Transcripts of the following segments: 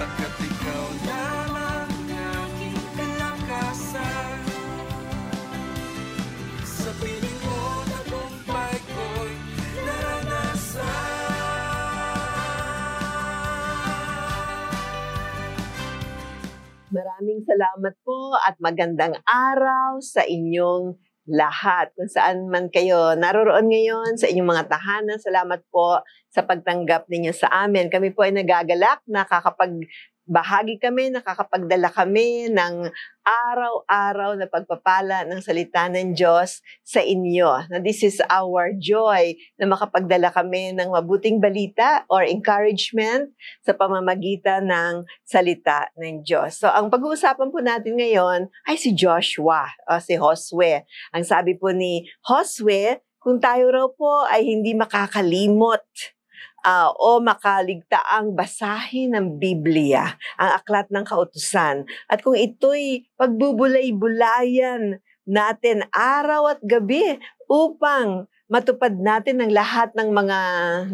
ikaw lamang aking kalakasan. Sa piling mo, tagumpay ko'y naranasan. Maraming salamat po at magandang araw sa inyong lahat. Kung saan man kayo naroroon ngayon sa inyong mga tahanan, salamat po sa pagtanggap ninyo sa amin. Kami po ay nagagalak, nakakapag bahagi kami, nakakapagdala kami ng araw-araw na pagpapala ng salita ng Diyos sa inyo. Na this is our joy na makapagdala kami ng mabuting balita or encouragement sa pamamagitan ng salita ng Diyos. So ang pag-uusapan po natin ngayon ay si Joshua o si Josue. Ang sabi po ni Josue, kung tayo raw po ay hindi makakalimot uh, o makaligtaang basahin ng Biblia, ang aklat ng kautusan. At kung ito'y pagbubulay-bulayan natin araw at gabi upang matupad natin ang lahat ng mga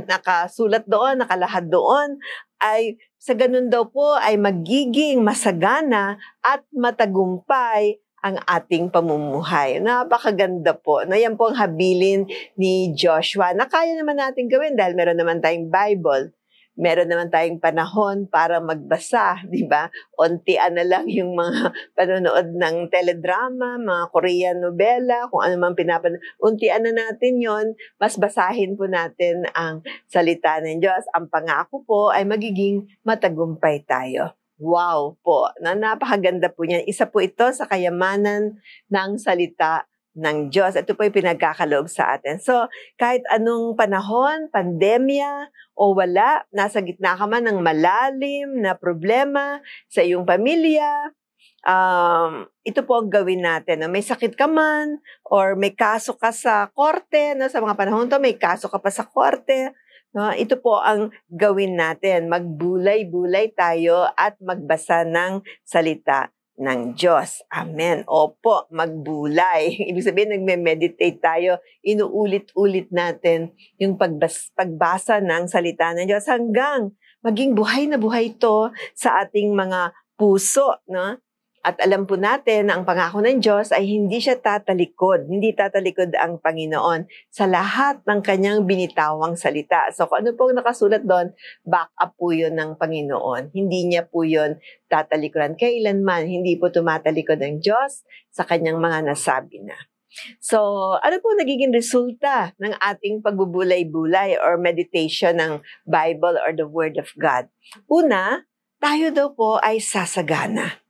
nakasulat doon, nakalahad doon, ay sa ganun daw po ay magiging masagana at matagumpay ang ating pamumuhay. Napakaganda po. Na yan po ang habilin ni Joshua na kaya naman natin gawin dahil meron naman tayong Bible. Meron naman tayong panahon para magbasa, di ba? Untian na lang yung mga panonood ng teledrama, mga Korean novela, kung ano man pinapanood. Untian na natin yon mas basahin po natin ang salita ng Diyos. Ang pangako po ay magiging matagumpay tayo. Wow po, na napakaganda po niyan. Isa po ito sa kayamanan ng salita ng Diyos. Ito po yung pinagkakaloob sa atin. So, kahit anong panahon, pandemya o wala, nasa gitna ka man ng malalim na problema sa iyong pamilya, um, ito po ang gawin natin. May sakit ka man or may kaso ka sa korte, no? sa mga panahon to may kaso ka pa sa korte, No, ito po ang gawin natin. Magbulay-bulay tayo at magbasa ng salita ng Diyos. Amen. Opo, magbulay. Ibig sabihin, nagme-meditate tayo. Inuulit-ulit natin yung pagbas- pagbasa ng salita ng Diyos hanggang maging buhay na buhay ito sa ating mga puso. No? At alam po natin na ang pangako ng Diyos ay hindi siya tatalikod. Hindi tatalikod ang Panginoon sa lahat ng kanyang binitawang salita. So kung ano po nakasulat doon, back up po yun ng Panginoon. Hindi niya po yun tatalikuran kailanman. Hindi po tumatalikod ang Diyos sa kanyang mga nasabi na. So, ano po nagiging resulta ng ating pagbubulay-bulay or meditation ng Bible or the Word of God? Una, tayo daw po ay sasagana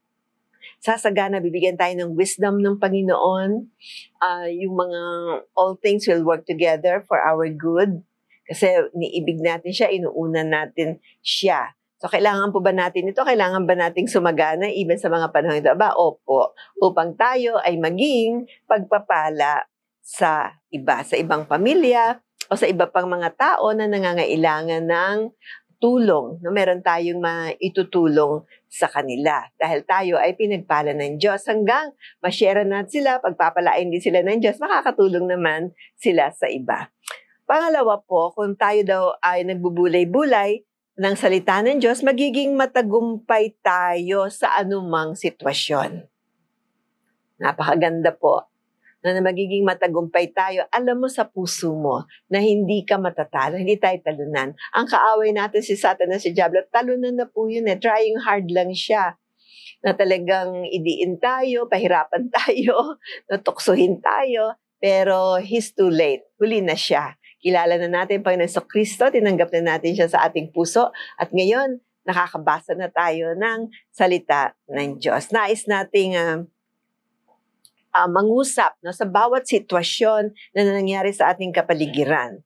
sasagana, bibigyan tayo ng wisdom ng Panginoon. Uh, yung mga all things will work together for our good. Kasi niibig natin siya, inuuna natin siya. So, kailangan po ba natin ito? Kailangan ba nating sumagana even sa mga panahon ito? Ba, opo. Upang tayo ay maging pagpapala sa iba, sa ibang pamilya, o sa iba pang mga tao na nangangailangan ng tulong, no? meron tayong maitutulong sa kanila. Dahil tayo ay pinagpala ng Diyos hanggang masyera natin sila, pagpapalain din sila ng Diyos, makakatulong naman sila sa iba. Pangalawa po, kung tayo daw ay nagbubulay-bulay ng salita ng Diyos, magiging matagumpay tayo sa anumang sitwasyon. Napakaganda po na magiging matagumpay tayo, alam mo sa puso mo na hindi ka matatalo, hindi tayo talunan. Ang kaaway natin si Satan at si Diablo, talunan na po yun eh. Trying hard lang siya na talagang idiin tayo, pahirapan tayo, natuksuhin tayo, pero he's too late. Huli na siya. Kilala na natin Panginoon sa Kristo, tinanggap na natin siya sa ating puso, at ngayon, nakakabasa na tayo ng salita ng Diyos. Nais nating uh, uh, mangusap no, sa bawat sitwasyon na nangyari sa ating kapaligiran.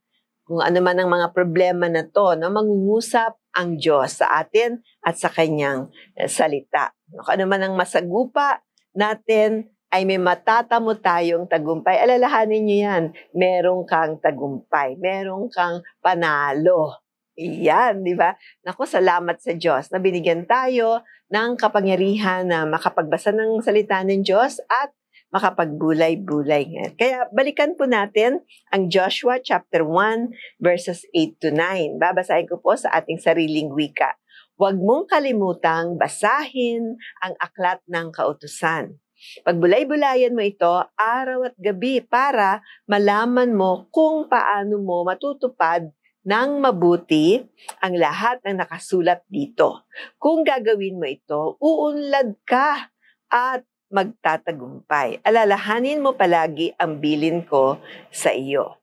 Kung ano man ang mga problema na to, no, mangungusap ang Diyos sa atin at sa kanyang uh, salita. No, kung ano man ang masagupa natin, ay may matatamo tayong tagumpay. Alalahanin niyo yan, merong kang tagumpay, merong kang panalo. Iyan, di ba? Naku, salamat sa Diyos na binigyan tayo ng kapangyarihan na makapagbasa ng salita ng Diyos at makapagbulay-bulay. Kaya balikan po natin ang Joshua chapter 1 verses 8 to 9. Babasahin ko po sa ating sariling wika. Huwag mong kalimutang basahin ang aklat ng kautusan. Pagbulay-bulayan mo ito araw at gabi para malaman mo kung paano mo matutupad ng mabuti ang lahat ng nakasulat dito. Kung gagawin mo ito, uunlad ka at magtatagumpay. Alalahanin mo palagi ang bilin ko sa iyo.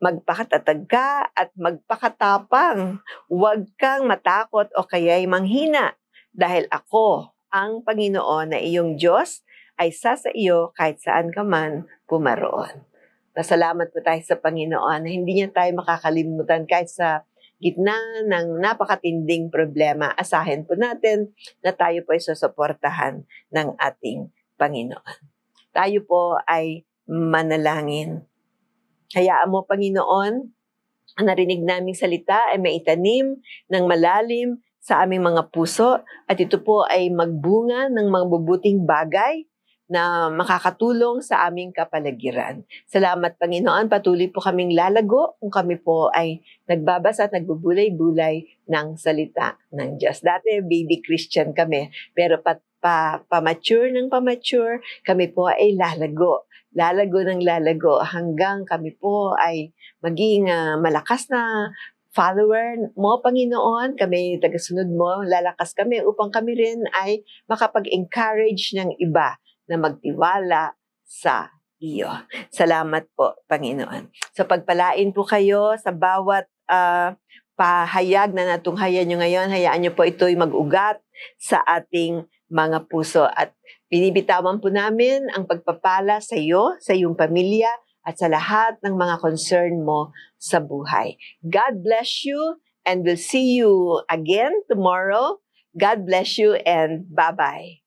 Magpakatatag ka at magpakatapang. Huwag kang matakot o kaya'y manghina dahil ako, ang Panginoon na iyong Diyos, ay sa sa iyo kahit saan ka man pumaroon. Nasalamat po tayo sa Panginoon na hindi niya tayo makakalimutan kahit sa gitna ng napakatinding problema. Asahin po natin na tayo po ay susuportahan ng ating Panginoon. Tayo po ay manalangin. Hayaan mo, Panginoon, ang narinig naming salita ay maitanim ng malalim sa aming mga puso at ito po ay magbunga ng mga mabubuting bagay na makakatulong sa aming kapalagiran. Salamat Panginoon, patuloy po kaming lalago kung kami po ay nagbabasa at nagbubulay-bulay ng salita ng Diyos. Dati baby Christian kami, pero pa, pa, pa-mature ng pa-mature, kami po ay lalago. Lalago ng lalago hanggang kami po ay maging uh, malakas na follower mo, Panginoon, kami tagasunod mo, lalakas kami upang kami rin ay makapag-encourage ng iba na magtiwala sa iyo. Salamat po, Panginoon. Sa pagpalain po kayo sa bawat uh, pahayag na natunghayan nyo ngayon, hayaan nyo po ito'y mag-ugat sa ating mga puso at binibitawan po namin ang pagpapala sa iyo, sa iyong pamilya, at sa lahat ng mga concern mo sa buhay. God bless you and we'll see you again tomorrow. God bless you and bye-bye.